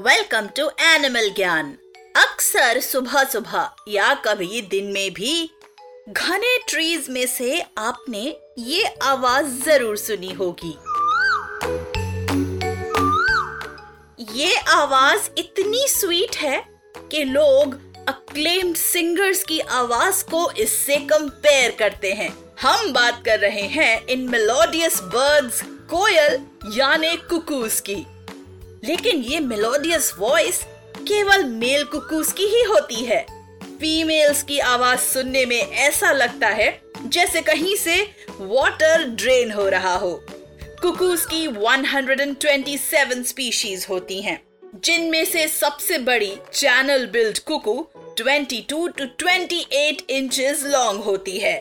Welcome to animal ज्ञान अक्सर सुबह सुबह या कभी दिन में भी घने ट्रीज में से आपने ये आवाज़ ज़रूर सुनी होगी। ये आवाज़ इतनी स्वीट है कि लोग अक्लेम्ड सिंगर्स की आवाज़ को इससे कंपेयर करते हैं। हम बात कर रहे हैं इन मेलोडियस बर्ड्स कोयल यानी कुकूस की। लेकिन ये मेलोडियस वॉइस केवल मेल कुकूस की ही होती है। फीमेल्स की आवाज़ सुनने में ऐसा लगता है जैसे कहीं से वाटर ड्रेन हो रहा हो। कुकूस की 127 स्पीशीज होती हैं, जिनमें से सबसे बड़ी channel billed cuckoo 22 to 28 inches long होती है।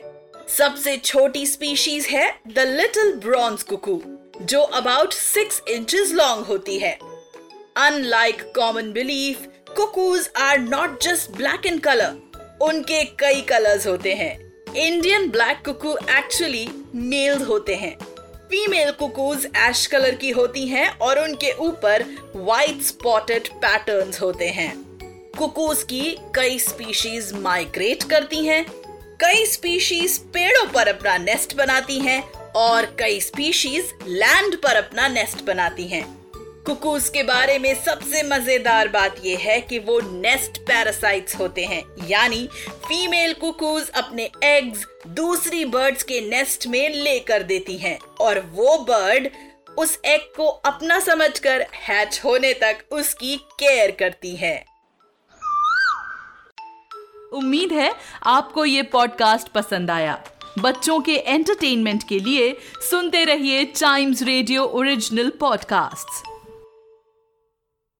सबसे छोटी स्पीशीज है द लिटिल ब्रॉन्ज कुकू जो अबाउट सिक्स इंचेस लॉन्ग होती है। Unlike common belief cuckoos are not just black in colour उनके कई कलर्स होते हैं। Indian black cuckoo actually males होते हैं। फीमेल कुकूज एश कलर की होती हैं और उनके ऊपर व्हाइट स्पॉटेड पैटर्न्स होते हैं। कुकूज की कई स्पीशीज माइग्रेट करती हैं, कई स्पीशीज पेड़ों पर अपना नेस्ट बनाती हैं और कई स्पीशीज लैंड पर अपना नेस्ट बनाती हैं। कुकूज के बारे में सबसे मज़ेदार बात यह है कि वो नेस्ट पैरासाइट्स होते हैं। यानी फीमेल कुकूज अपने एग्स दूसरी बर्ड्स के नेस्ट में लेकर देती हैं। और वो बर्ड उस एग को अपना समझकर हैच होने तक उसकी केयर करती है। उम्मीद है आपको ये पॉडकास्ट पसंद आया। बच्चों के एंटरटेनमेंट के लिए सुनते रहिए टाइम्स रेडियो ओरिजिनल पॉडकास्ट्स